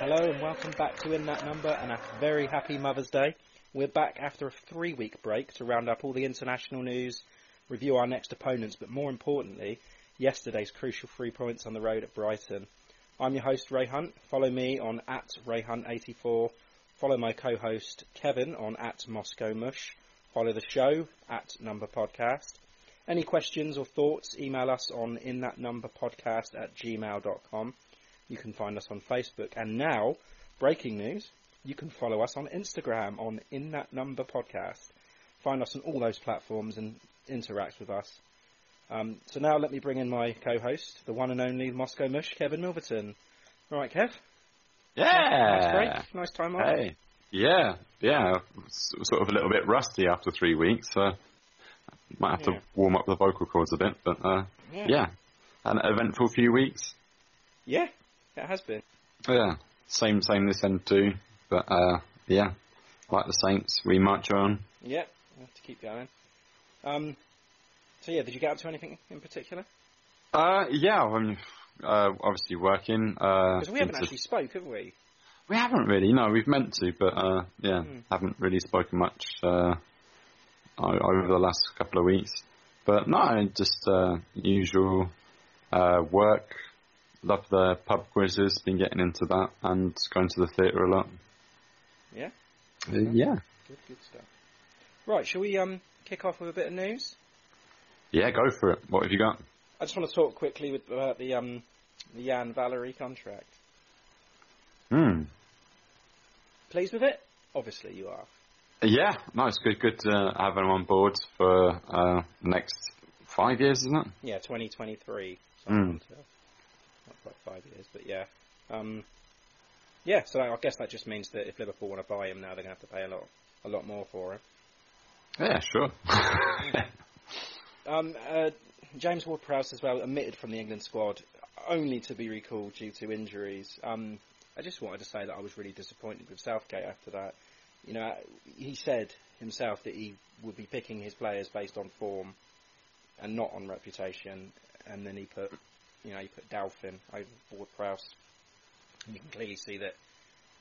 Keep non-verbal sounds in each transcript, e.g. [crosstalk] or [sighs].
Hello and welcome back to In That Number and a very happy Mother's Day. We're back after a three week break to round up all the international news, review our next opponents, but more importantly, yesterday's crucial three points on the road at Brighton. I'm your host Ray Hunt. Follow me on at RayHunt84. Follow my co-host Kevin on at Moscow Mush. Follow the show at Number Podcast. Any questions or thoughts, email us on in that number podcast at gmail.com. You can find us on Facebook. And now, breaking news, you can follow us on Instagram on In That Number Podcast. Find us on all those platforms and interact with us. Um, so now let me bring in my co-host, the one and only Moscow Mush, Kevin Milverton. All right, Kev. Yeah. Nice break. Nice time off. Hey. Yeah, yeah. Sort of a little bit rusty after three weeks, so might have Yeah. to warm up the vocal cords a bit. But uh, Yeah. yeah, an eventful few weeks. Yeah, it has been. Yeah, same same this end too. But uh, yeah, like the Saints, we march on. Yeah, we have to keep going. Um, so yeah, did you get up to anything in particular? Uh, yeah, I mean, uh, obviously working. Uh, Because we haven't actually spoke, have we? We haven't really. No, we've meant to, but uh, yeah, Hmm. haven't really spoken much uh, over the last couple of weeks. But no, just uh, usual uh, work. Love the pub quizzes. Been getting into that and going to the theatre a lot. Yeah. Uh, yeah, Good, good stuff. Right, shall we um kick off with a bit of news? yeah. Go for it. What have you got? I just want to talk quickly with, about the um the Yan Valery contract. Hmm. Pleased with it? Obviously you are. Yeah, no, it's good. Good to have him on board for uh, the next five years, isn't it? Yeah, 2023. So Mm. Not quite five years, but yeah. Um, yeah, so I guess that just means that if Liverpool want to buy him now, they're going to have to pay a lot, a lot more for him. Yeah, sure. [laughs] Um, uh, James Ward-Prowse as well omitted from the England squad, only to be recalled due to injuries. Um, I just wanted to say that I was really disappointed with Southgate after that. You know, he said himself that he would be picking his players based on form and not on reputation, and then he put, you know, you put Dalphin over Ward-Prowse. And you can clearly see that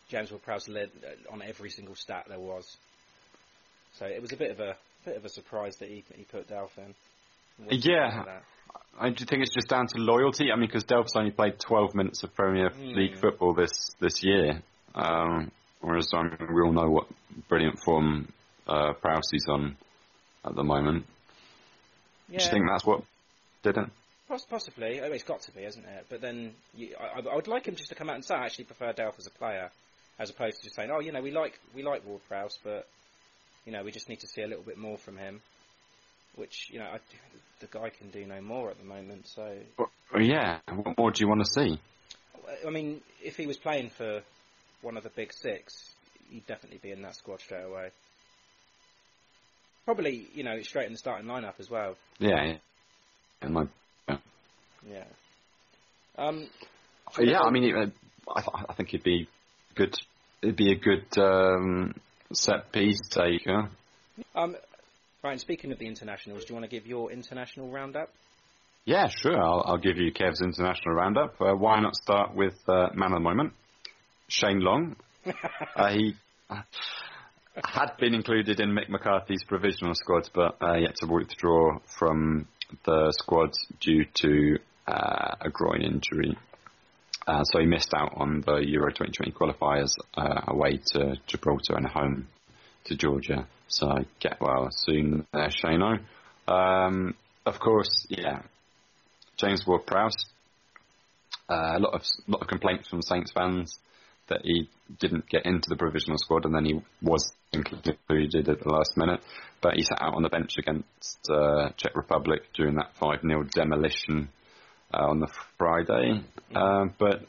James Ward-Prowse led uh, on every single stat there was. So it was a bit of a bit of a surprise that he he put. What's Yeah. point of that? I do you think it's just down to loyalty. I mean, because Delph's only played 12 minutes of Premier Hmm. League football this this year, um, whereas I mean, we all know what brilliant form uh, Prowse is on at the moment. Do you think that's what did it? Poss- possibly. Mean, it's got to be, isn't it? But then you, I, I would like him just to come out and say, I actually prefer Delph as a player, as opposed to just saying, oh, you know, we like we like Ward Prowse, but you know, we just need to see a little bit more from him. which you know I, the guy can do no more at the moment. So Well, yeah, what more do you want to see? I mean, if he was playing for one of the big six, he'd definitely be in that squad straight away. Probably, you know, straight in the starting lineup as well. Yeah, yeah. And like, Yeah. Um, yeah, I mean, it, uh, I, I think it'd be good. It'd be a good um, set piece taker. um, right. Speaking of the internationals, do you want to give your international roundup? Yeah, sure. I'll, I'll give you Kev's international roundup. Uh, why not start with uh, man of the moment, Shane Long? [laughs] uh, he had been included in Mick McCarthy's provisional squad, but uh, yet to withdraw from the squad due to uh, a groin injury. Uh, so he missed out on the Euro 2020 qualifiers uh, away to Gibraltar and home to Georgia. So I get well soon there, Shano. Um, of course, yeah, James Ward-Prowse. Uh, a lot of lot of complaints from Saints fans that he didn't get into the provisional squad and then he was included at the last minute. But he sat out on the bench against uh, Czech Republic during that 5 0 demolition uh, on the Friday. Uh, but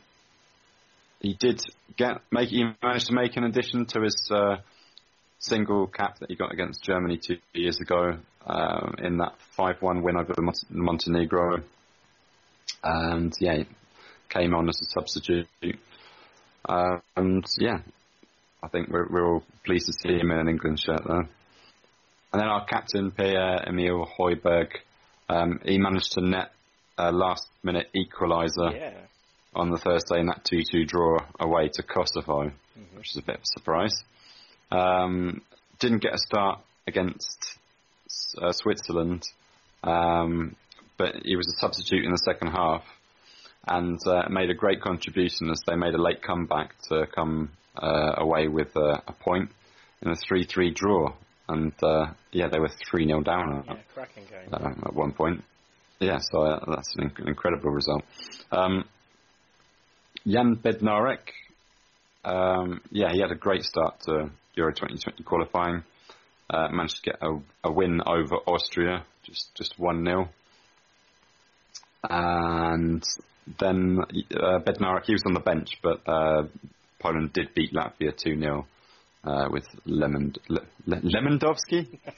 he did get make he managed to make an addition to his uh, single cap that he got against Germany two years ago um, in that 5-1 win over Mont- Montenegro. And yeah, he came on as a substitute. Uh, and yeah, I think we're, we're all pleased to see him in an England shirt there. And then our captain, Pierre Emil Hoiberg, um, he managed to net a last minute equaliser Yeah. on the Thursday in that 2 2 draw away to Kosovo, which is a bit of a surprise. Um, didn't get a start against uh, Switzerland, um, but he was a substitute in the second half and uh, made a great contribution as they made a late comeback to come uh, away with uh, a point in a 3 3 draw. And uh, yeah, they were 3 0 down Yeah, uh, at one point. Yeah, so uh, that's an incredible result. Um, Jan Bednarek, um, yeah, he had a great start to Euro 2020 qualifying. Uh, managed to get a, a win over Austria, just just one 0 and then uh, Bednarek, he was on the bench, but uh, Poland did beat Latvia two 0 uh, with Lemon, Le, Le, Lemondowski. [laughs]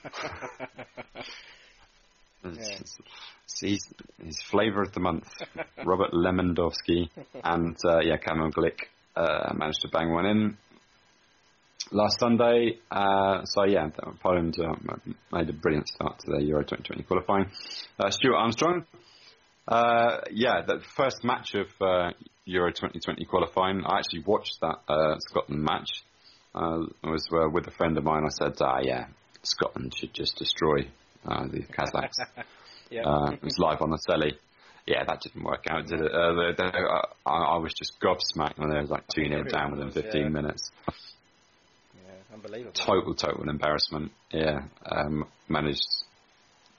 It's- He's, he's flavour of the month. [laughs] Robert Lemondowski and uh, yeah, Kamil Glik uh, managed to bang one in last Sunday. Uh, so yeah, Poland uh, made a brilliant start to their Euro 2020 qualifying. Uh, Stuart Armstrong, uh, yeah, the first match of uh, Euro 2020 qualifying. I actually watched that uh, Scotland match. Uh, I was uh, with a friend of mine. I said, ah, yeah, Scotland should just destroy uh, the Kazakhs. [laughs] Yeah. Uh, it was live on the telly. Yeah, that didn't work out, did it? Uh, they, they, uh, I, I was just gobsmacked when there was like 2 0 down within 15 yeah. minutes. yeah, unbelievable. Total, total embarrassment. Yeah, um, managed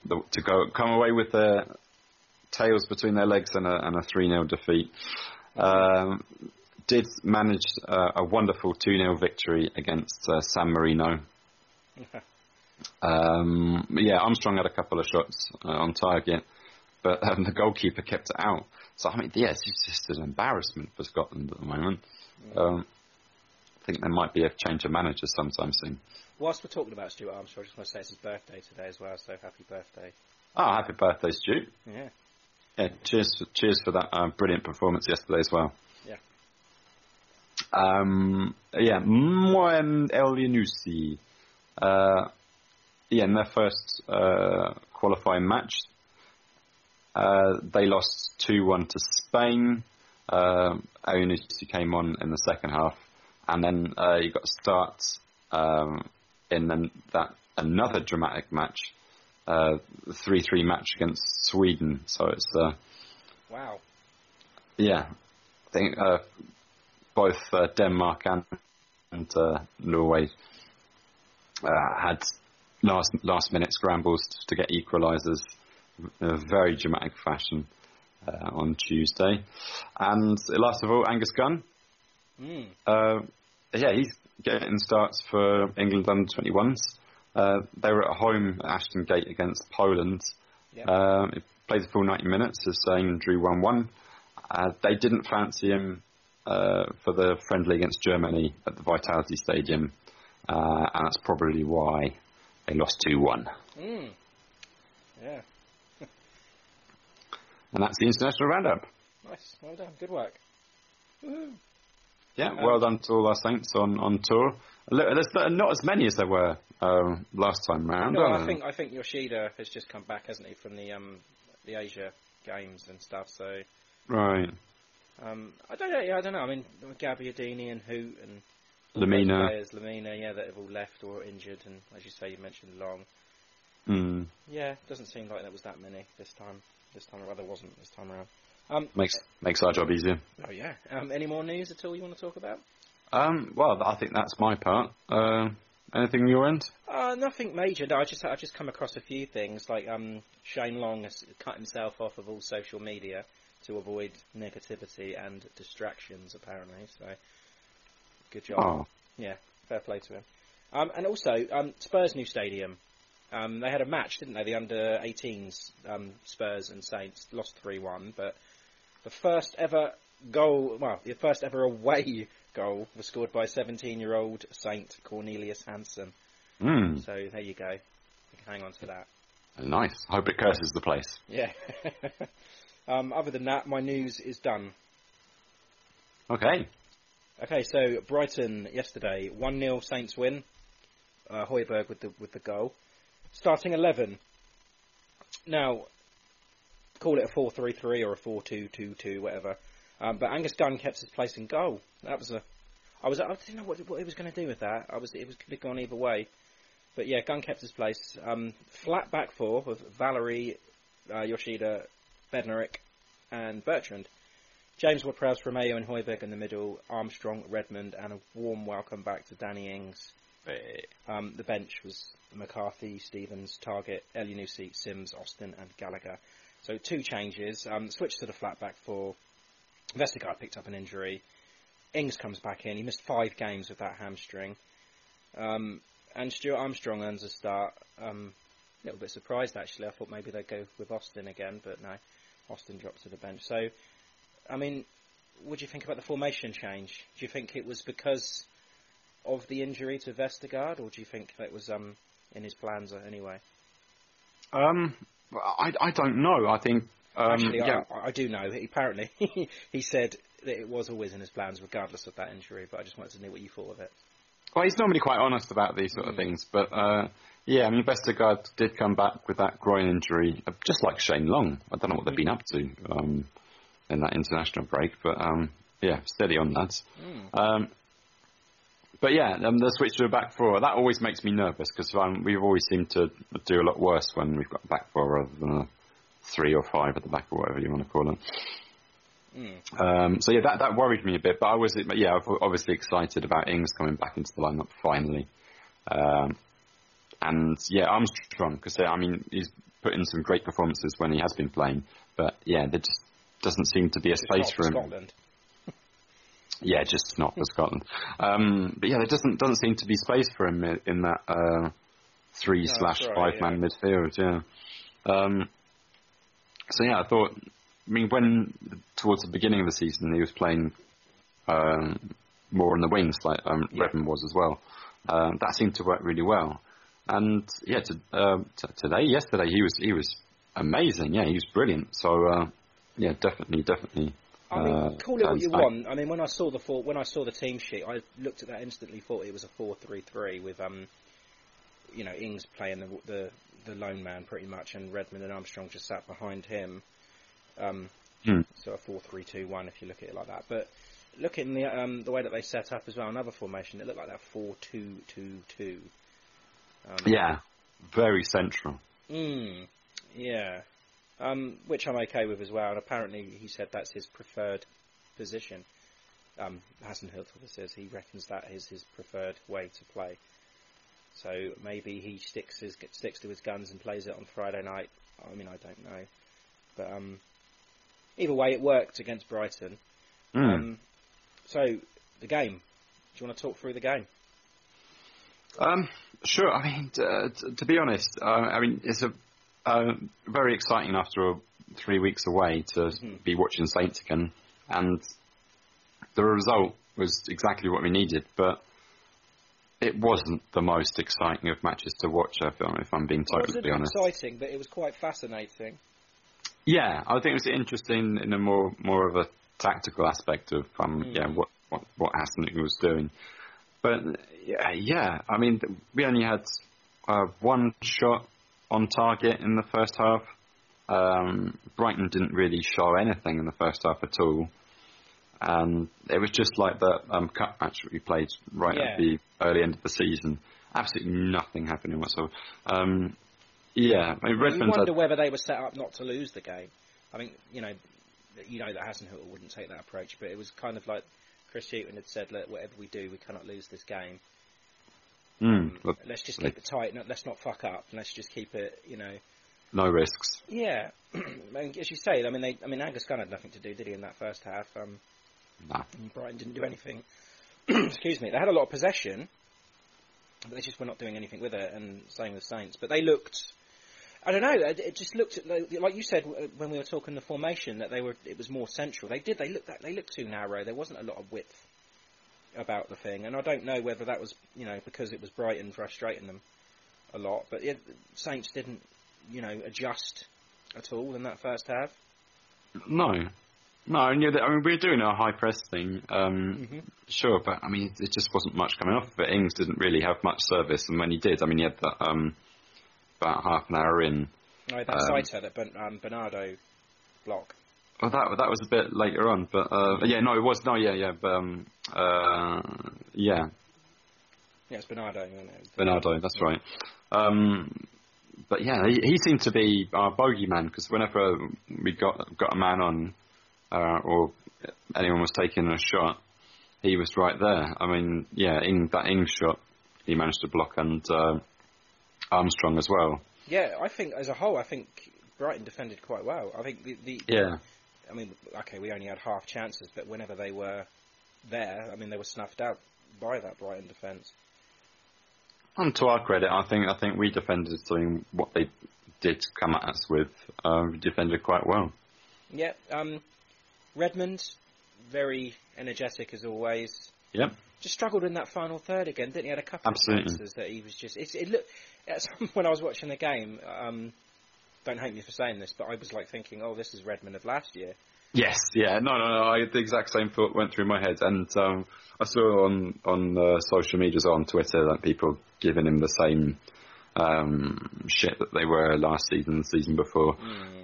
the, to go come away with their tails between their legs and a, and a 3 0 defeat. Um, did manage uh, a wonderful 2 0 victory against uh, San Marino. [laughs] Um, yeah, Armstrong had a couple of shots uh, on target, but um, the goalkeeper kept it out. So I mean, yeah, it's just an embarrassment for Scotland at the moment. Um, I think there might be a change of manager sometime soon. Whilst we're talking about Stuart Armstrong, I just want to say it's his birthday today as well, so happy birthday. Oh, happy birthday, Stu! Yeah. Yeah, cheers, for, cheers for that uh, brilliant performance yesterday as well. Yeah. Um, yeah, Moem El. Uh, yeah, in their first uh, qualifying match, uh, they lost 2 1 to Spain. Uh, El came on in the second half, and then uh, he got a start um, in then that another dramatic match, uh, 3 3 match against Sweden. So it's. Uh, Wow. yeah, I think uh, both uh, Denmark and, and uh, Norway uh, had last last minute scrambles to get equalisers in a very dramatic fashion uh, on Tuesday. And last of all, Angus Gunn. Mm. Uh, yeah, he's getting starts for England under 21s. Uh, they were at home at Ashton Gate against Poland. Yep. Um, he played the full 90 minutes, as saying, drew 1-1. Uh, they didn't fancy him uh, for the friendly against Germany at the Vitality Stadium, uh, and that's probably why they lost 2-1. Mm. Yeah. [laughs] And that's the international roundup. Nice. Well done. Good work. Woohoo. Yeah, Um, well done to all our Saints on, on tour. There's not as many as there were um, last time round. No, are I think I think Yoshida has just come back, hasn't he, from the um the Asia games and stuff. So Right. um I don't know. Yeah, I don't know. I mean, Gabbiadini and Hoedt and Lemina. players, Lemina, yeah, that have all left or injured, and as you say, you mentioned Long. Mm. Yeah, doesn't seem like there was that many this time. This time, or rather, wasn't this time around. Um, Makes makes our job easier. oh yeah. Um, any more news at all you want to talk about? Um, well, I think that's my part. Uh, anything on your end? Uh, nothing major. No, I just I just come across a few things like um, Shane Long has cut himself off of all social media to avoid negativity and distractions. Apparently, so good job. Oh, Yeah, fair play to him. Um, and also um, Spurs' new stadium. Um, they had a match, didn't they? The under 18s um, Spurs and Saints lost three one, but the first ever goal, well, the first ever away [laughs] goal was scored by 17-year-old Saint Kornelius Hansen. mm, So there you go. You can hang on to that. nice. Hope it curses the place. Yeah. [laughs] um, other than that, my news is done. Okay. Okay, so Brighton yesterday, one 0 Saints win. Uh, Højbjerg with the with the goal. Starting eleven. Now, call it a four three three or a four two two two, whatever. Um, but Angus Gunn kept his place in goal. That was a. I was. I didn't know what, what he was going to do with that. I was. It was could have gone either way. But yeah, Gunn kept his place. Um, flat back four with Valery, uh, Yoshida, Bednarek, and Bertrand. James Ward-Prowse, Romeo and Højbjerg in the middle, Armstrong, Redmond, and a warm welcome back to Danny Ings. Um, the bench was McCarthy, Stephens, Targett, Elyounoussi, Sims, Austin, and Gallagher. So two changes. Um, switched to the flat back four. Vestergaard picked up an injury. Ings comes back in. He missed five games with that hamstring. Um, and Stuart Armstrong earns a start. Um, a little bit surprised actually. I thought maybe they'd go with Austin again, but no. Austin dropped to the bench. So I mean, what do you think about the formation change? Do you think it was because of the injury to Vestergaard, or do you think that was um, in his plans anyway? Um, I, I don't know. I think. Um, Actually, yeah. I, I do know. Apparently, [laughs] he said that it was always in his plans, regardless of that injury. But I just wanted to know what you thought of it. Well, he's normally quite honest about these sort of things, but uh, yeah, I mean, Vestergaard did come back with that groin injury, uh, just like Shane Long. I don't know what they've been up to um, in that international break, but um, yeah, steady on lads. Um, but yeah, um, the switch to a back four that always makes me nervous because um, we've always seemed to do a lot worse when we've got a back four rather than a three or five at the back or whatever you want to call it. Um, so yeah, that that worried me a bit, but I was yeah, obviously excited about Ings coming back into the lineup finally, um, and yeah, Armstrong because I mean he's put in some great performances when he has been playing, but yeah, there just doesn't seem to be a space for him. Scotland. [laughs] Yeah, just not for Scotland. Um, but yeah, there doesn't doesn't seem to be space for him in, in that uh, three No, slash right, five man midfield. Yeah. Um, so yeah, I thought. I mean, when towards the beginning of the season he was playing um, more on the wings, like um, Yeah. Redmond was as well. Um, that seemed to work really well. And yeah, to, uh, t- today, yesterday, he was he was amazing. Yeah, he was brilliant. So uh, yeah, definitely, definitely. I mean, uh, call it what you back. want. I mean, when I saw the four, when I saw the team sheet, I looked at that instantly. Thought it was a four-three-three with um, you know, Ings playing the the the lone man pretty much, and Redmond and Armstrong just sat behind him. Um, Hmm. so a four-three-two-one if you look at it like that. But look at the um the way that they set up as well. Another formation. It looked like that four-two-two-two. Um, Yeah, very central. Mm, yeah. Um, which I'm okay with as well. And apparently he said that's his preferred position. Um, Hassan says he reckons that is his preferred way to play. So maybe he sticks his sticks to his guns and plays it on Friday night. I mean, I don't know, but um, either way, it worked against Brighton. Mm. Um, so the game. Do you want to talk through the game? Um, Sure. I mean, uh, t- to be honest, uh, I mean it's a uh, very exciting after a, three weeks away to Mm-hmm. be watching Saints again, and the result was exactly what we needed, but. It wasn't the most exciting of matches to watch. I feel, if I'm being totally It wasn't honest. exciting, but it was quite fascinating. Yeah, I think it was interesting in a more more of a tactical aspect of um yeah what what what Hasenhüttl was doing. But yeah, yeah, I mean we only had uh, one shot on target in the first half. Um, Brighton didn't really show anything in the first half at all. And it was just like that um, cup match that we played right Yeah. at the early end of the season. Absolutely nothing happening whatsoever. Um, yeah, I mean, You wonder had- whether they were set up not to lose the game. I mean, you know, you know that Hasenhüttl wouldn't take that approach, but it was kind of like Chris Hughton had said, "Look, whatever we do, we cannot lose this game. Mm, look, Let's just keep it tight. Let's not fuck up. Let's just keep it, you know." no risks. Yeah, [clears throat] mean, as you say, I mean, they, I mean, Angus Gunn had nothing to do, did he, in that first half? Um, Nah. and Brighton didn't do anything. [clears throat] Excuse me. They had a lot of possession, but they just were not doing anything with it. And same with Saints, but they looked. I don't know. It just looked like you said when we were talking the formation that they were. It was more central. They did. They looked. They looked too narrow. There wasn't a lot of width about the thing, and I don't know whether that was you know because it was Brighton frustrating them a lot. But it, Saints didn't you know adjust at all in that first half. No, no. And yeah, I mean, we were doing a high press thing, um, Mhm. sure, but I mean, it just wasn't much coming off. But Ings didn't really have much service, and when he did, I mean, he had that um, about half an hour in. No, that Um, Saito, that ben, um, Bernardo block. Well, that that was a bit later on, but uh, yeah, no, it was no, yeah, yeah, but, um, uh, yeah, Yeah, it's Bernardo. You know. Bernardo, that's right. Um, but yeah, he, he seemed to be our bogeyman because whenever we got got a man on, uh, or anyone was taking a shot, he was right there. I mean, yeah, in that Ings shot, he managed to block, and uh, Armstrong as well. Yeah, I think as a whole, I think Brighton defended quite well. I think the, the Yeah, I mean, okay, we only had half chances, but whenever they were there, I mean, they were snuffed out by that Brighton defence. and to our credit, I think I think we defended doing what they did come at us with. Uh, we defended quite well. Yeah, um, Redmond, very energetic as always. Yep. Just struggled in that final third again, didn't he? Had a couple Absolutely. of chances that he was just. It's, it looked [laughs] when I was watching the game. Um, don't hate me for saying this, but I was like thinking, "Oh, this is Redmond of last year." Yes, yeah, no, no, no. I the exact same thought went through my head, and um, I saw on on uh, social media, so on Twitter, that people giving him the same um, shit that they were last season, the season before.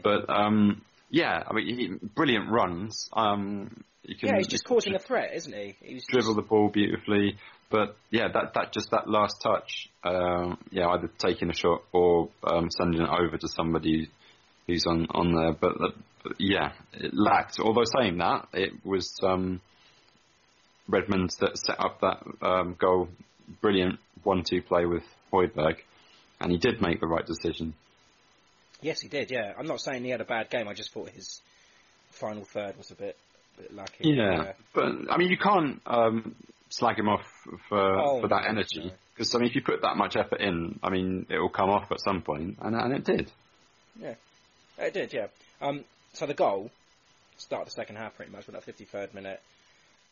But um, yeah, I mean, he, brilliant runs. Um, you can Yeah, he's just causing a threat, isn't he? He's dribble the ball beautifully. But yeah, that that just that last touch, um, yeah, either taking a shot or um, sending it over to somebody who's on on there. But, but yeah, it lacked. Although saying that, it was um, Redmond that set up that um, goal. Brilliant one-two play with Højbjerg, and he did make the right decision. Yes, he did. Yeah, I'm not saying he had a bad game. I just thought his final third was a bit, bit lucky. Yeah, but I mean, you can't um, slag him off for Oh, for that no, energy no. because I mean, if you put that much effort in, I mean, it will come off at some point, and and it did. yeah, it did. Yeah. Um, so the goal, start of the second half, pretty much, with that 53rd minute.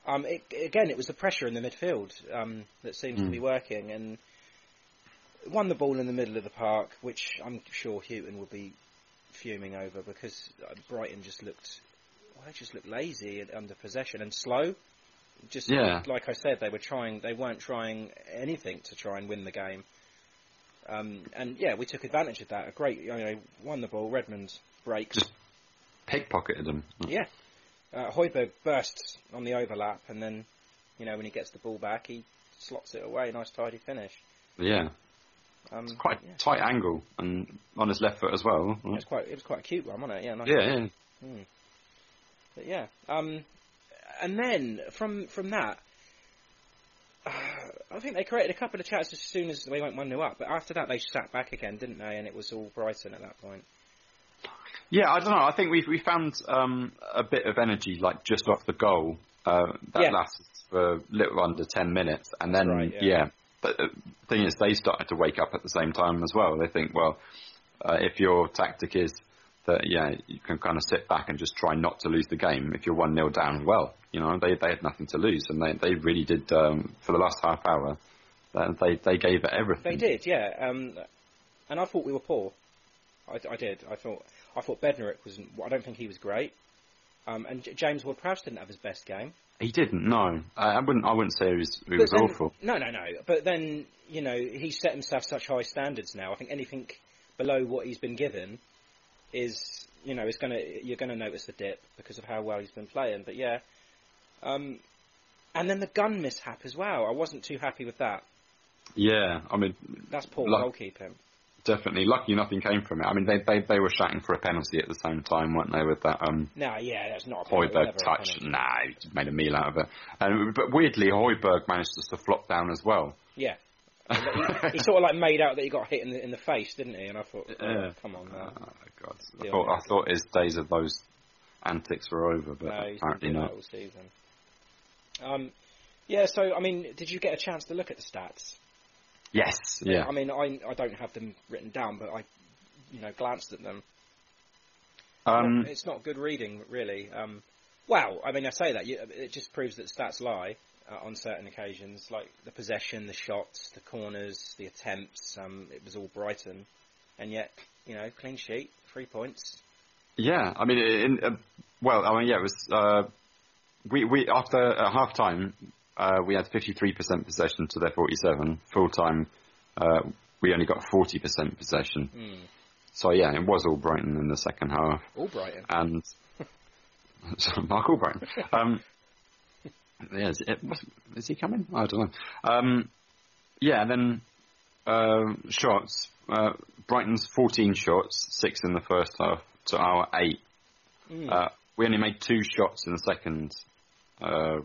Um, it, again, it was the pressure in the midfield um, that seems to Mm. be working, and won the ball in the middle of the park, which I'm sure Hughton will be fuming over because uh, Brighton just looked, well, they just looked lazy and under possession and slow. Just Yeah. like I said, they were trying, they weren't trying anything to try and win the game. Um, and yeah, we took advantage of that. A great, you know, won the ball. Redmond breaks. Just pickpocketed him. Yeah. Uh, Højbjerg bursts on the overlap, and then, you know, when he gets the ball back, he slots it away. Nice, tidy finish. Yeah, Um, quite yeah. tight angle and on his left foot as well. It was quite, it was quite a cute one, wasn't it? Yeah, nice. Yeah, yeah. Mm. But yeah, um, and then from from that, uh, [sighs] I think they created a couple of chances as soon as they went one 0 up. But after that, they sat back again, didn't they? And it was all Brighton at that point. Yeah, I don't know. I think we we found um, a bit of energy like just off the goal uh, that Yeah. lasted for a little under ten minutes, and then right, yeah. yeah. But the thing is, they started to wake up at the same time as well. They think, well, uh, if your tactic is that, yeah, you can kind of sit back and just try not to lose the game. If you're one 0 down, well, you know, they they had nothing to lose, and they they really did um, for the last half hour. Uh, they they gave it everything. They did, yeah. Um, and I thought we were poor. I, I did. I thought I thought Bednarek was. I don't think he was great. Um, and J- James Ward-Prowse didn't have his best game. He didn't. No, I, I wouldn't. I wouldn't say he was. He was then, awful. No, no, no. But then you know he's set himself such high standards now. I think anything below what he's been given is you know is to you're going to notice the dip because of how well he's been playing. But yeah, um, and then the Gunn mishap as well. I wasn't too happy with that. Yeah, I mean That's poor Luck- goalkeeping. Definitely. Lucky nothing came from it. I mean, they they they were shouting for a penalty at the same time, weren't they? With that um, No, yeah, that's not a Højbjerg touch. Nah, he just made a meal out of it. And but weirdly, Højbjerg managed just to flop down as well. Yeah. he, he sort of like made out that he got hit in the in the face, didn't he? And I thought, oh, Yeah. come on now. Oh, God. I thought, I thought his days of those antics were over, but no, apparently not. Um, yeah. So I mean, did you get a chance to look at the stats? Yes, yeah. I mean, I I don't have them written down, but I, you know, glanced at them. Um, it's not good reading, really. Um, well, I mean, I say that you, it just proves that stats lie uh, on certain occasions, like the possession, the shots, the corners, the attempts. Um, it was all Brighton, and yet, you know, clean sheet, three points. Yeah, I mean, in, uh, well, I mean, yeah, it was. Uh, we we after uh, half time, uh, we had fifty three percent possession to their forty seven. Full time, uh, we only got forty percent possession. Hmm. So yeah, it was all Brighton in the second half, All Brighton. and [laughs] Marc Albrighton. [laughs] Um, yeah, is, it, is he coming? I don't know. Um, yeah, and then uh, shots. Uh, Brighton's 14 shots, six in the first half, to our eight. Hmm. Uh, we only made two shots in the second uh,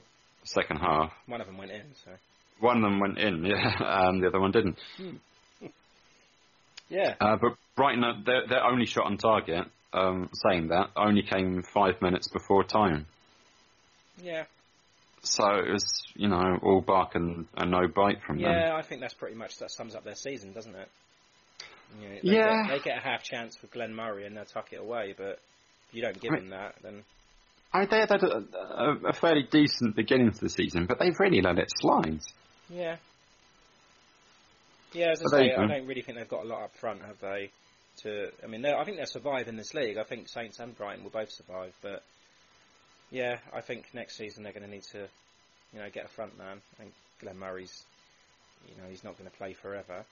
second half. One of them went in, so One of them went in, [laughs] yeah, and the other one didn't. [laughs] yeah. Uh, but Brighton, their, their only shot on target, um, saying that, only came five minutes before time. Yeah, So it was, you know, all bark and, and no bite from them. yeah. I think that's pretty much that sums up their season, doesn't it? You know, they Yeah. Get, they get a half chance with Glenn Murray and they'll tuck it away, but if you don't give I mean- them that, then I mean, they had a, a, a fairly decent beginning to the season, but they've really let it slide. yeah. Yeah, as I say, I don't really think they've got a lot up front, have they? To, I mean, I think they'll survive in this league. I think Saints and Brighton will both survive, but yeah, I think next season they're going to need to, you know, get a front man. And Glenn Murray's, you know, he's not going to play forever.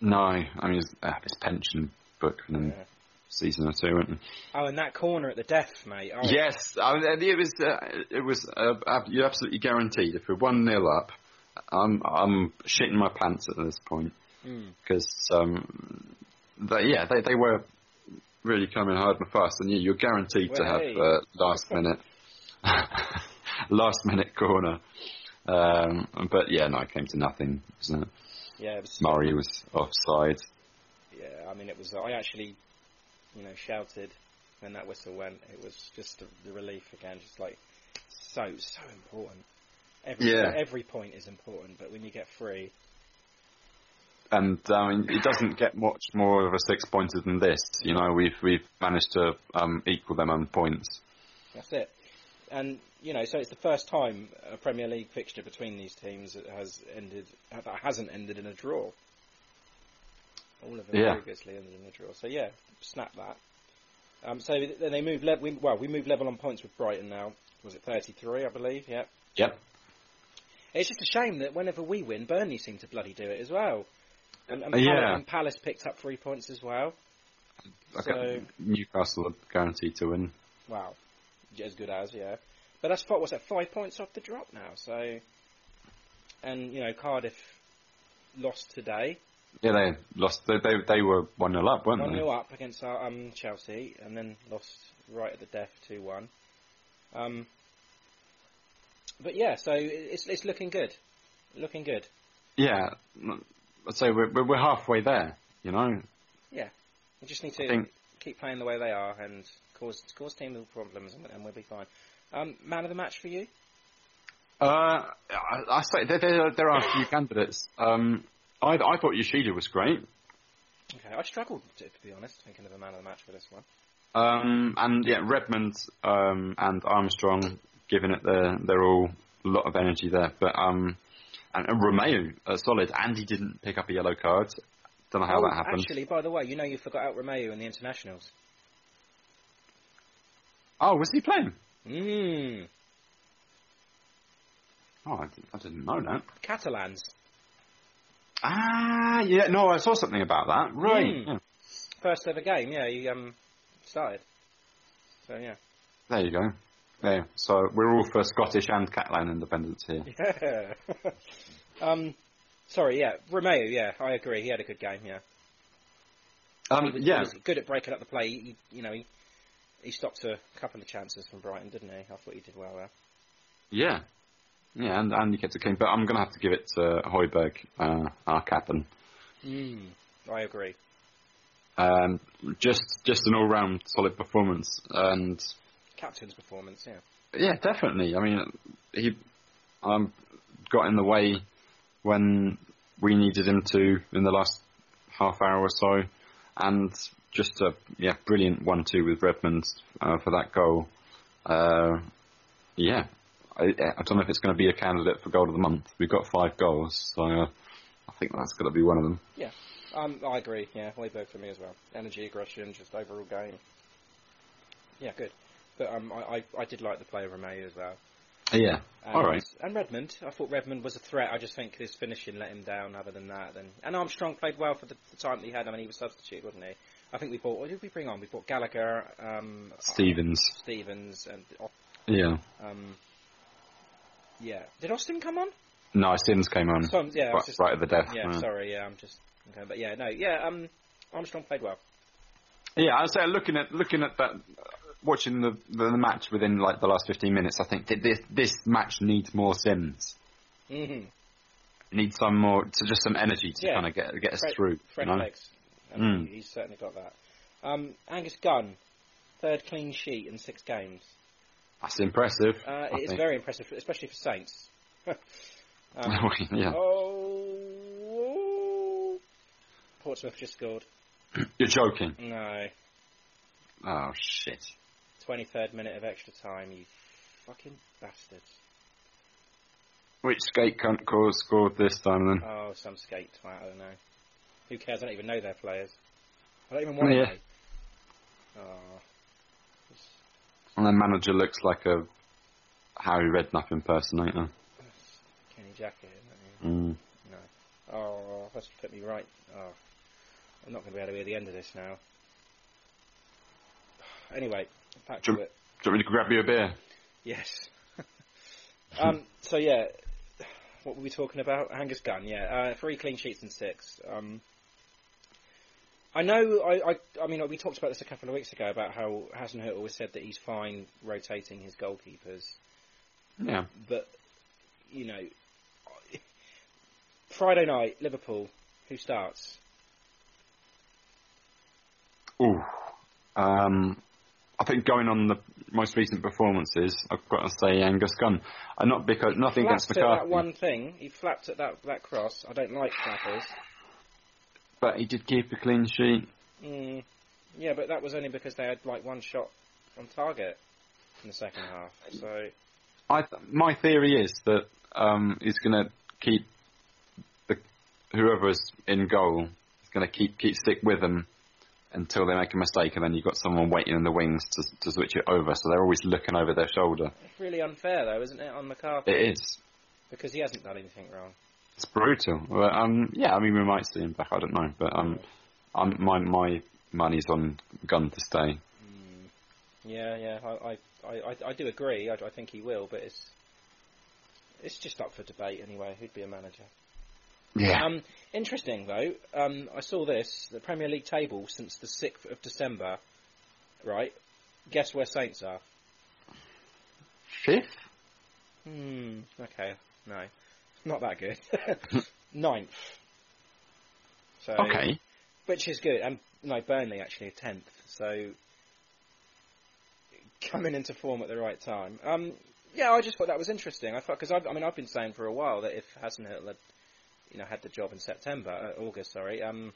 No, I mean, his, uh, his pension book in a Yeah. Season or two, wasn't it? Oh, and that corner at the death, mate. Oh, Yes, I mean, it was. Uh, it was. Uh, you're absolutely guaranteed. If we're one 0 up, I'm I'm shitting my pants at this point Mm. because um, they, yeah, they they were really coming hard and fast, and yeah, you're guaranteed to have hey. uh, last minute, [laughs] last minute corner. Um, but yeah, no, it came to nothing. Wasn't it? Yeah, it was, Murray was offside. yeah. I mean, it was. I actually, you know, shouted when that whistle went. It was just the, the relief again. Just like so, so important. Every Yeah. every point is important, but when you get three, and I mean, it doesn't get much more of a six pointer than this. You know, we've we've managed to um, equal them on points. that's it. And you know, so it's the first time a Premier League fixture between these teams has ended that hasn't ended in a draw. All of them Yeah. previously in a draw. So yeah, snap that. Um, so then they move level. We, well, we move level on points with Brighton now. Was it 33, I believe? Yeah. Yep. It's just a shame that whenever we win, Burnley seem to bloody do it as well. And, and, Uh, Palace, yeah. and Palace picked up three points as well. Okay. So- Newcastle are guaranteed to win. Wow, as good as yeah. But that's what was that? Five points off the drop now. So, and you know Cardiff lost today, Yeah, they lost. They they, they were one 0 up, weren't they? one they? 0 up against our, um, Chelsea, and then lost right at the death two one. Um, but yeah, so it's it's looking good, looking good. Yeah. I'd say we're we're halfway there. You know. Yeah, we just need to think- keep playing the way they are and cause cause team problems, and, and we'll be fine. Um, man of the match for you? Uh, I, I say there, there, there are a few candidates. Um, I, I thought Yoshida was great. Okay, I struggled to, to be honest, thinking of a man of the match for this one. Um, and yeah, Redmond um, and Armstrong giving it their their all a lot of energy there. But um, and, and Romeo uh, solid. Andy didn't pick up a yellow card. Don't know how oh, that happened. actually, by the way, you know you forgot out Romeo in the internationals. Oh, was he playing? Mmm. Oh, I didn't, I didn't know that. Catalans. Ah, yeah. No, I saw something about that. Right. Mm. Yeah. First ever game, yeah, he um started. So yeah. There you go. Yeah. So we're all for Scottish and Catalan independence here. Yeah. [laughs] um sorry, yeah. Romeo, yeah, I agree. He had a good game, yeah. Um, he was, yeah. he was good at breaking up the play. He, you know, he he stopped a couple of chances from Brighton, didn't he? I thought he did well there. Yeah. Yeah, and, and he kept it clean. But I'm going to have to give it to Højbjerg, uh, our captain. Mm, I agree. Um, just just an all round solid performance. And Captain's performance, yeah. yeah, definitely. I mean, he um, got in the way when we needed him to in the last half hour or so. And just a yeah, brilliant one two with Redmond uh, for that goal. Uh, yeah, I, I don't know if it's going to be a candidate for goal of the month. We've got five goals, so uh, I think that's going to be one of them. Yeah, um, I agree. Yeah, Højbjerg for me as well. Energy, aggression, just overall game. Yeah, good. But um, I, I, I did like the play of Romeo as well. Yeah, And, all right. And Redmond, I thought Redmond was a threat. I just think his finishing let him down. Other than that, then and Armstrong played well for the, the time that he had. I mean, he was substitute, wasn't he? I think we bought. What did we bring on? We bought Gallagher, um, Stephens. Stephens, and Yeah. um, yeah. Did Austin come on? No, Sims came on So, yeah, right, just- right at the death. Yeah, uh. sorry. Yeah, I'm just. Okay, but yeah, no, yeah. Um, Armstrong played well. Yeah, I'd say looking at looking at that, uh, watching the, the the match within like the last fifteen minutes, I think th- this this match needs more Sims. Mm-hmm. Needs some more, so just some energy to Yeah. kind of get get us through. fresh you know? legs. Mm. he's certainly got that. Um, Angus Gunn, third clean sheet in six games. That's impressive. Uh, it is think. very impressive, especially for Saints. [laughs] um, [laughs] yeah. Oh, Portsmouth just scored. [clears throat] You're joking. No, Oh shit. 23rd minute of extra time. You fucking bastards. Which skate cunt cause scored this time then? Oh, some skate twat. I don't know. Who cares? I don't even know their players. I don't even want to Yeah. know. Oh, And the manager looks like a Harry Redknapp impersonator. Kenny Jackett, isn't it? Mm. No. Oh, that's put me right. Oh, I'm not going to be able to hear the end of this now. Anyway, back to Do, it. do you want me to grab you a beer? Yes. [laughs] um, so yeah, what were we talking about? Angus Gunn, yeah. Uh, three clean sheets and six. Um, I know. I, I. I mean, we talked about this a couple of weeks ago about how Hasenhüttl always said that he's fine rotating his goalkeepers, Yeah. but you know, Friday night Liverpool, who starts? Ooh. Um, I think going on the most recent performances, I've got to say Angus Gunn. And not because nothing against Flapped at that one thing. He flapped at that that cross. I don't like flappers. But he did keep a clean sheet. Mm, yeah, but that was only because they had like one shot on target in the second half. So I th- my theory is that um, he's going to keep the whoever's in goal is going to keep keep stick with them until they make a mistake, and then you've got someone waiting in the wings to to switch it over. So they're always looking over their shoulder. it's really unfair, though, isn't it, on McCarthy? It is. Because he hasn't done anything wrong. It's brutal. But, um, yeah, I mean, we might see him back. I don't know, but um, um, my my money's on Gunn to stay. Yeah, yeah, I I, I, I- I do agree. I, I think he will, but it's it's just up for debate anyway. Who'd be a manager? Yeah. Um, interesting though. Um, I saw this the Premier League table since the sixth of December. Right. Guess where Saints are? Fifth. Hmm. Okay. No, not that good. [laughs] Ninth. So Okay. which is good. And no, Burnley actually are tenth. So coming into form at the right time. Um, yeah, I just thought that was interesting. I thought because I mean I've been saying for a while that if Hasenhüttl had you know had the job in September, uh, August, sorry, um,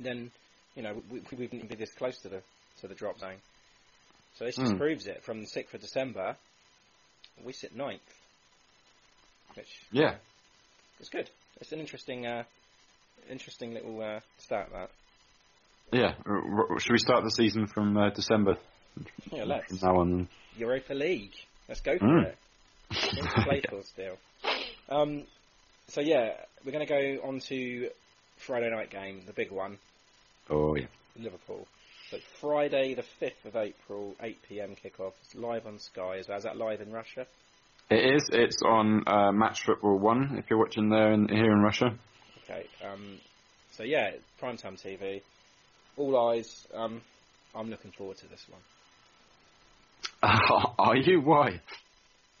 then you know we, we wouldn't be this close to the to the drop zone. So this just Hmm. proves it. From the sixth of December, we sit ninth, which Yeah. it's good. It's an interesting, uh, interesting little uh, stat that. Yeah. R- r- should we start the season from uh, December? Yeah, let's. From now on. Europa League. Let's go for Mm. it. Things to play [laughs] for still. Um, so yeah, we're going to go on to Friday night game, the big one, Oh yeah. Liverpool. So Friday the fifth of April, eight pm kickoff. It's live on Sky. As well, is that live in Russia? It is. It's on uh, Match Football One. If you're watching there in, here in Russia. Okay. Um, so yeah, primetime TV. All eyes. Um, I'm looking forward to this one. [laughs] Are you? Why? [laughs]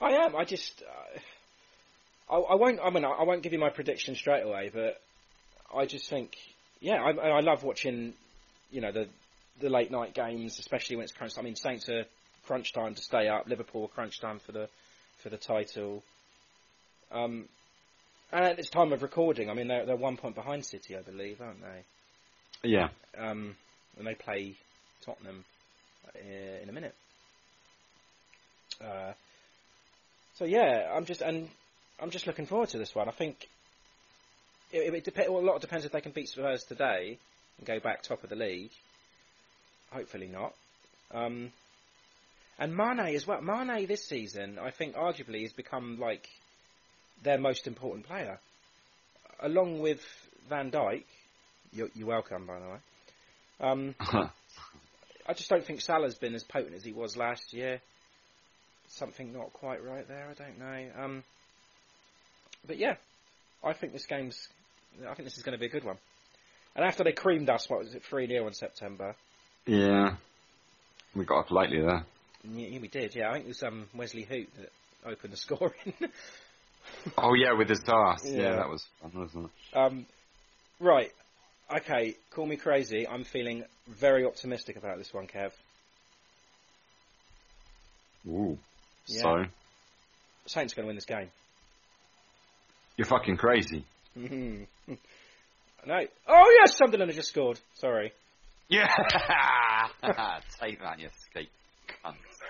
I am. I just. Uh, I, I won't. I mean, I won't give you my prediction straight away, but I just think, yeah, I, I love watching, you know, the the late night games, especially when it's crunch. I mean, Saints are crunch time to stay up. Liverpool crunch time for the for the title. Um, and at this time of recording, I mean, they're they're one point behind City, I believe, aren't they? Yeah. Um, and they play Tottenham uh, in a minute. Uh, so yeah, I'm just and I'm just looking forward to this one. I think it, it dep- well, a lot depends if they can beat Spurs today and go back top of the league. Hopefully not. Um, and Mane as well. Mane this season, I think, arguably has become like their most important player, along with Van Dijk. You're, you're welcome, by the way. Um, [laughs] I just don't think Salah's been as potent as he was last year. Something not quite right there. I don't know. Um, but yeah, I think this game's. I think this is going to be a good one. And after they creamed us, what was it, three 0 in September? yeah. We got off lightly there. Yeah, we did. Yeah, I think it was um, Wesley Hoedt that opened the [laughs] scoring. Oh yeah, with his task. Yeah, Yeah. that was fun, wasn't it? um, right. Okay. Call me crazy. I'm feeling very optimistic about this one, Kev. Ooh. Yeah. So Saints going to win this game. you're fucking crazy. Mhm. [laughs] no. Oh yes, Sunderland have just scored. Sorry. Yeah. [laughs] Take that, you escape cunt.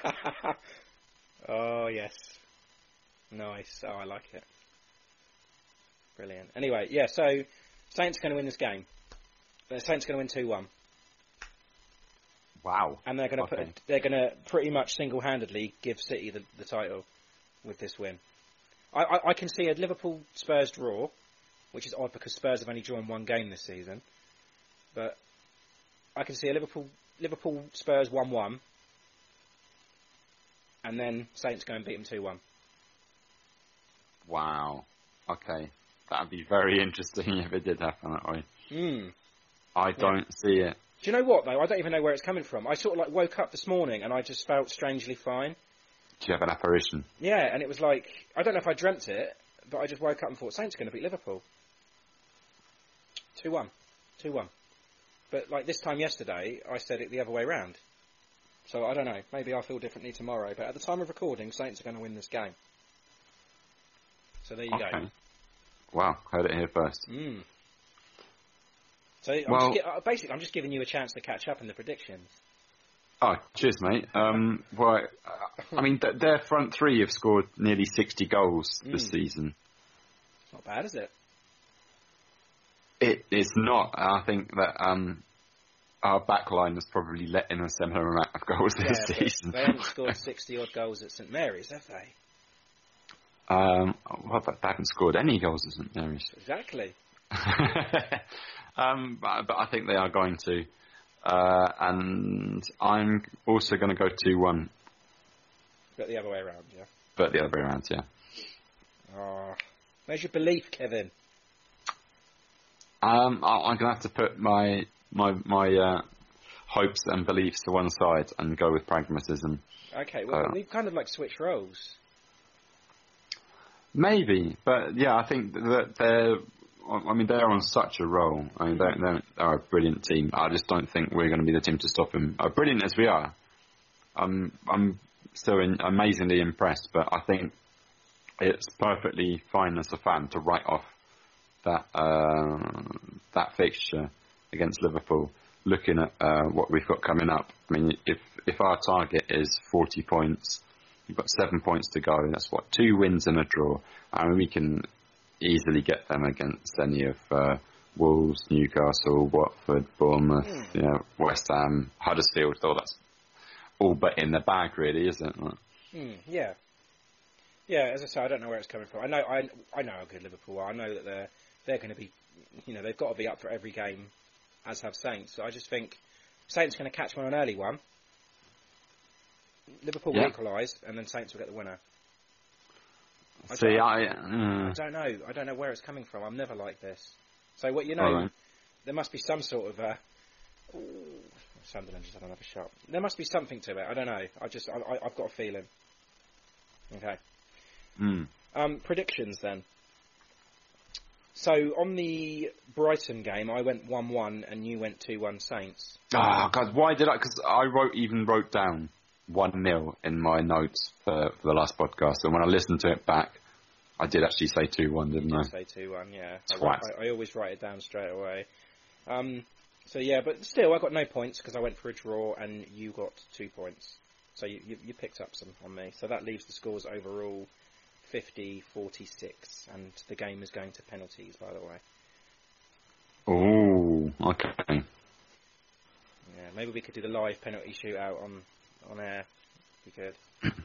[laughs] oh yes. Nice. Oh, I like it. Brilliant. Anyway, yeah. So Saints are going to win this game. The Saints are going to win two one, Wow. and they're going to put they're going to pretty much single handedly give City the, the title with this win. I, I, I can see a Liverpool Spurs draw, which is odd because Spurs have only drawn one game this season, but I can see a Liverpool Liverpool Spurs one one, and then Saints go and beat them two one. Wow. Okay. That'd be very [laughs] interesting if it did happen that way. Hmm. I don't see it. Do you know what though? I don't even know where it's coming from. I sort of like woke up this morning and I just felt strangely fine. Do you have an apparition? Yeah, and it was like I don't know if I dreamt it, but I just woke up and thought Saints are going to beat Liverpool. Two one, two one. But like this time yesterday, I said it the other way round. So I don't know. Maybe I'll feel differently tomorrow. But at the time of recording, Saints are going to win this game. So there you Okay. Wow. Heard it here first. Mm. So I'm Well- just uh, basically, I'm just giving you a chance to catch up in the predictions. Oh, cheers, mate. Um, well, I mean, th- their front three have scored nearly 60 goals this Mm. season. It's not bad, is it? It is not. I think that um, our back line has probably let in a similar amount of goals Yeah, this season. they haven't [laughs] scored 60 odd goals at St Mary's, have they? um, well, they haven't scored any goals at St Mary's. Exactly. [laughs] um, but, but I think they are going to. Uh, and I'm also going to go 2 1, But the other way around, yeah. but the other way around, yeah. Oh, where's your belief, Kevin? Um, I, I'm going to have to put my my my uh, hopes and beliefs to one side and go with pragmatism. Okay, well, Uh, we've kind of like switched roles. Maybe, but yeah, I think that they're. I mean, they're on such a roll. I mean, they're, they're, they're a brilliant team. I just don't think we're going to be the team to stop them. Uh, brilliant as we are, I'm I'm still in, amazingly impressed, but I think it's perfectly fine as a fan to write off that uh, that fixture against Liverpool. Looking at uh, what we've got coming up, I mean, if if our target is 40 points, we've got seven points to go. That's what two wins and a draw, I and we can easily get them against any of uh, Wolves, Newcastle, Watford, Bournemouth, Mm. you know, West Ham, Huddersfield. All that's all but in the bag, really, isn't it? Hmm, yeah. Yeah, as I say, I don't know where it's coming from. I know, I, I know how good Liverpool are. I know that they're they're going to be, you know, they've got to be up for every game, as have Saints. So I just think Saints are going to catch one an early one. Liverpool will equalise, and then Saints will get the winner. I See, don't- I, I uh, don't know. I don't know where it's coming from. I'm never like this. So what you know, there must be some sort of. Uh, ooh, Sunderland just had another shot. There must be something to it. I don't know. I just I, I, I've got a feeling. Okay. mm. Um, predictions then. So on the Brighton game, I went one-one, and you went two-one Saints. Ah, God, why did I? Because I wrote even wrote down one 0 in my notes for, for the last podcast, and when I listened to it back, I did actually say two one, didn't I? Say two-one, yeah. I, Twat. I, I always write it down straight away. Um, so yeah, but still, I got no points because I went for a draw, and you got two points. So you, you, you picked up some on me. So that leaves the scores overall 50-46, and the game is going to penalties, by the way. Oh, okay. Yeah, maybe we could do the live penalty shootout on on air. We could. [clears throat]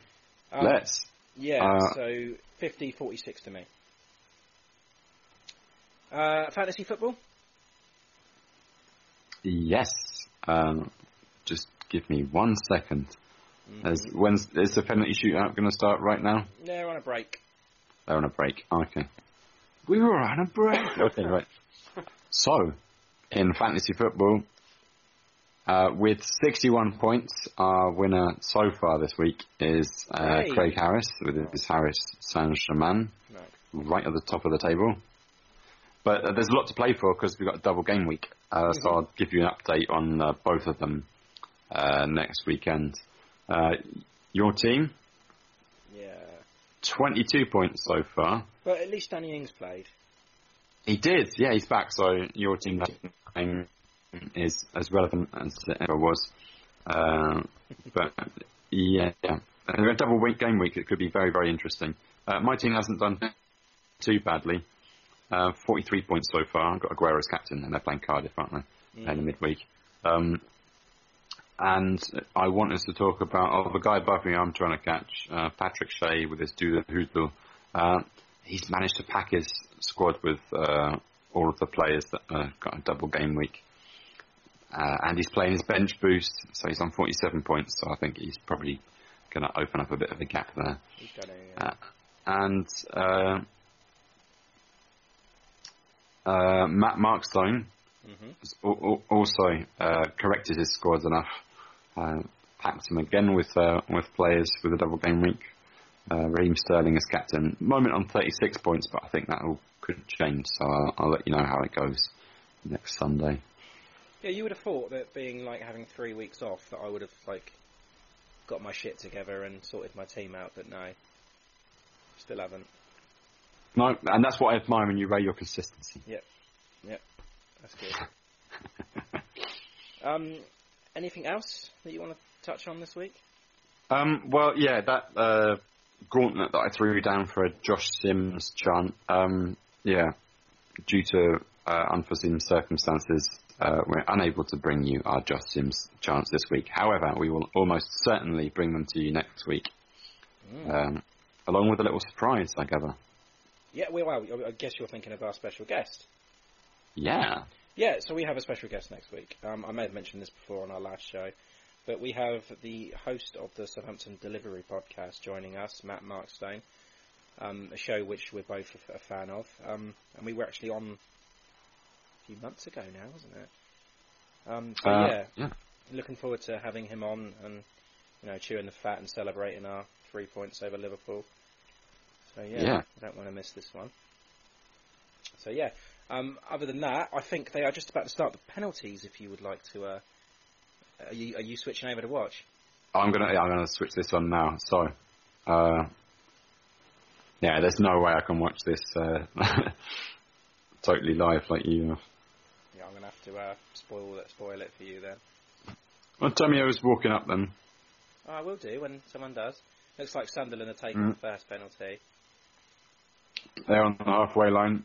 Um, Let's. Yeah, Uh, so 50 46 to me. Uh, fantasy football? Yes. Um, just give me one second. As when's is the penalty shootout going to start right now? They're on a break. They're on a break. Okay. We were on a break. [laughs] okay, right. So, in fantasy football, uh, with 61 points, our winner so far this week is uh, Hey. Craig Harris with his Harris Saint Germain, No. right at the top of the table. But uh, there's a lot to play for because we've got a double game week. Uh, So I'll give you an update on uh, both of them uh, next weekend. Uh, your team, Yeah. 22 points so far. But at least Danny Ings played. He did, yeah, he's back. So your team is as relevant as it ever was. Uh, but yeah, yeah, a double week game week. It could be very, very interesting. Uh, my team hasn't done too badly. Uh, 43 points so far. I've got Aguero as captain, and they're playing Cardiff, aren't they? In the midweek. Um, and I want us to talk about oh, the guy above me. I'm trying to catch uh, Patrick Shea with his do hoodoo. Uh, he's managed to pack his squad with uh, all of the players that uh, got a double game week. Uh, and he's playing his bench boost, so he's on 47 points. So I think he's probably going to open up a bit of a gap there. Gonna, uh, Uh, and uh, uh, Matt Markstone mhm. al- also uh, corrected his scores enough. Uh, packed him again with uh, with players with a double game week. Uh, Raheem Sterling as captain. Moment on 36 points, but I think that all could change. So I'll, I'll let you know how it goes next Sunday. Yeah, you would have thought that being like having three weeks off, that I would have like got my shit together and sorted my team out, but no. Still haven't. No, and that's what I admire when you rate your consistency. Yep. Yep. That's good. [laughs] um, anything else that you want to touch on this week? Um, well, yeah, that uh, gauntlet that I threw down for a Josh Sims chant, um, yeah, due to uh, unforeseen circumstances, uh, we're unable to bring you our Josh Sims chants this week. However, we will almost certainly bring them to you next week, um, along with a little surprise, I gather. Yeah, well, I guess you're thinking of our special guest. Yeah. Yeah, so we have a special guest next week. Um, I may have mentioned this before on our last show, but we have the host of the Southampton Delivery podcast joining us, Matt Markstone, um, a show which we're both a, a fan of, um, and we were actually on a few months ago now, wasn't it? Um, so Uh, yeah, yeah. looking forward to having him on and you know chewing the fat and celebrating our three points over Liverpool. So yeah, Yeah. I don't want to miss this one. So yeah, um, other than that, I think they are just about to start the penalties. If you would like to, uh, are you are you switching over to watch? I'm gonna yeah, I'm gonna switch this on now. So, uh, yeah, there's no way I can watch this uh, [laughs] totally live like you. Yeah, I'm gonna have to uh, spoil it, spoil it for you then. Well, Tommy was walking up then. Oh, I will do when someone does. Looks like Sunderland are taking Mm. the first penalty. They're on the halfway line.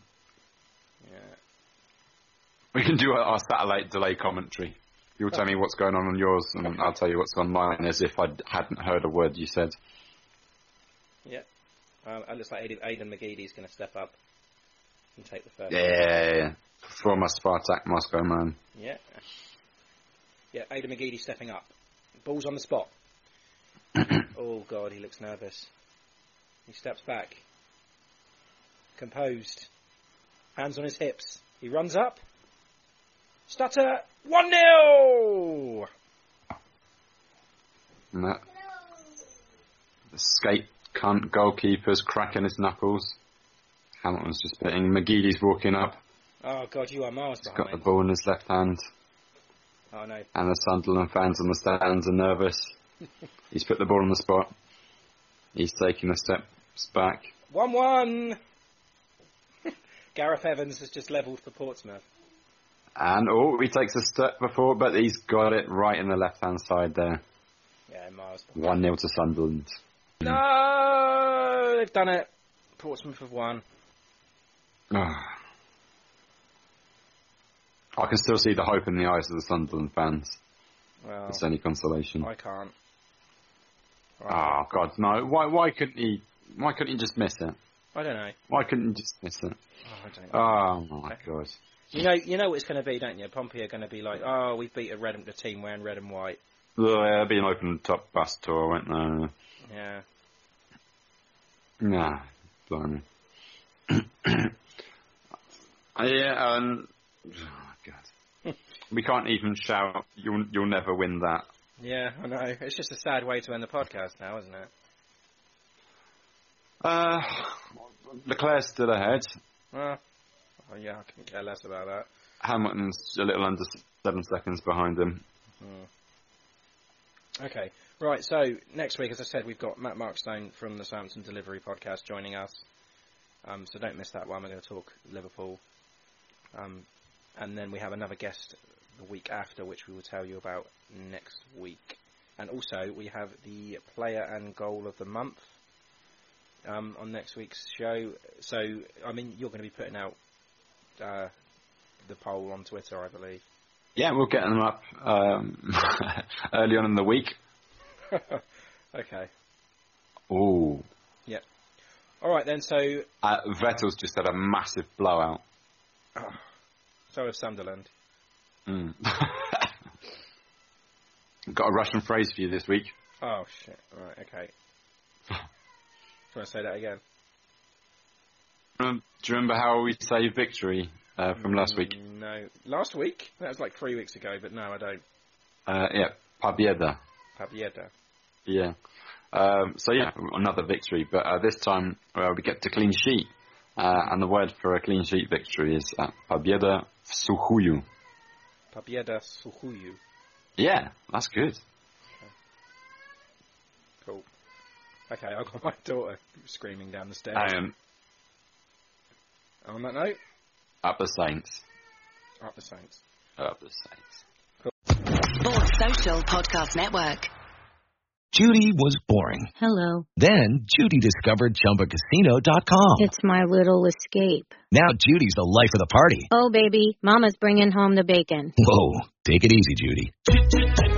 We can do our, our satellite delay commentary. You'll tell me what's going on on yours, and I'll tell you what's on mine as if I hadn't heard a word you said. Yeah. Um, it looks like Aidan, Aidan McGeady's going to step up and take the first. Yeah, former Spartak Moscow man. Yeah. Yeah, Aidan McGeady stepping up. Ball's on the spot. [clears throat] oh, God, he looks nervous. He steps back. Composed. Hands on his hips. He runs up. Stutter. 1 0! And that escape cunt goalkeeper's cracking his knuckles. Hamilton's just betting. McGeady's walking up. Oh, God, you are miles He's got the ball in his left hand. Oh, no. And the Sunderland fans on the stands are nervous. [laughs] He's put the ball on the spot. He's taking a step back. 1 1! [laughs] Gareth Evans has just levelled for Portsmouth. And oh, he takes a step before, but he's got it right in the left hand side there. Yeah, miles. 1 0 to Sunderland. No! They've done it. Portsmouth have won. [sighs] I can still see the hope in the eyes of the Sunderland fans. Well, it's any consolation. I can't. Oh God, no! Why? Why couldn't he? Why couldn't he just miss it? I don't know. Why couldn't he just miss it? Oh, I don't know. Oh my God! You know, you know what it's going to be, don't you? Pompey are going to be like, oh, we beat a red a team wearing red and white. Oh, yeah, it'll be an open top bus tour, won't there? Yeah. Nah, blimey. [clears throat] Uh, yeah, um, oh God. [laughs] we can't even shout. You'll you'll never win that. Yeah, I know. It's just a sad way to end the podcast now, isn't it? Uh, Leclerc's still ahead. Well, oh, yeah, I couldn't care less about that. Hamilton's a little under seven seconds behind him. Okay, right. So next week, as I said, we've got Matt Markstone from the Southampton Delivery Podcast joining us. Um, so don't miss that one. We're going to talk Liverpool, um, and then we have another guest the week after, which we will tell you about next week. And also, we have the player and goal of the month um, on next week's show. So, I mean, you're going to be putting out uh, the poll on Twitter, I believe. Yeah, we'll get them up um, [laughs] early on in the week. [laughs] okay. Ooh. Yep. All right then. So, Uh, Vettel's just had a massive blowout. oh, so has Sunderland. Mm. [laughs] Got a Russian phrase for you this week. Oh shit! Right, okay. Do you want to say that again? Do you remember how we say victory uh, from last week? No, last week. That was like three weeks ago, but no, I don't. Uh, yeah, Pabieda. Pabieda. Yeah. Um, so yeah, another victory, but uh, this time uh, we get to clean sheet, uh, and the word for a clean sheet victory is uh, Pabieda w Suchuju. Pabieda Suchuyu. Yeah, that's good. Cool. Okay, I've got [laughs] my daughter screaming down the stairs. Um, On that note, up the Saints. up the Saints. Up the Saints. Sports Social Podcast Network. Judy was boring. Hello. Then Judy discovered ChumbaCasino.com. It's my little escape. Now Judy's the life of the party. Oh, baby, Mama's bringing home the bacon. Whoa, take it easy, Judy.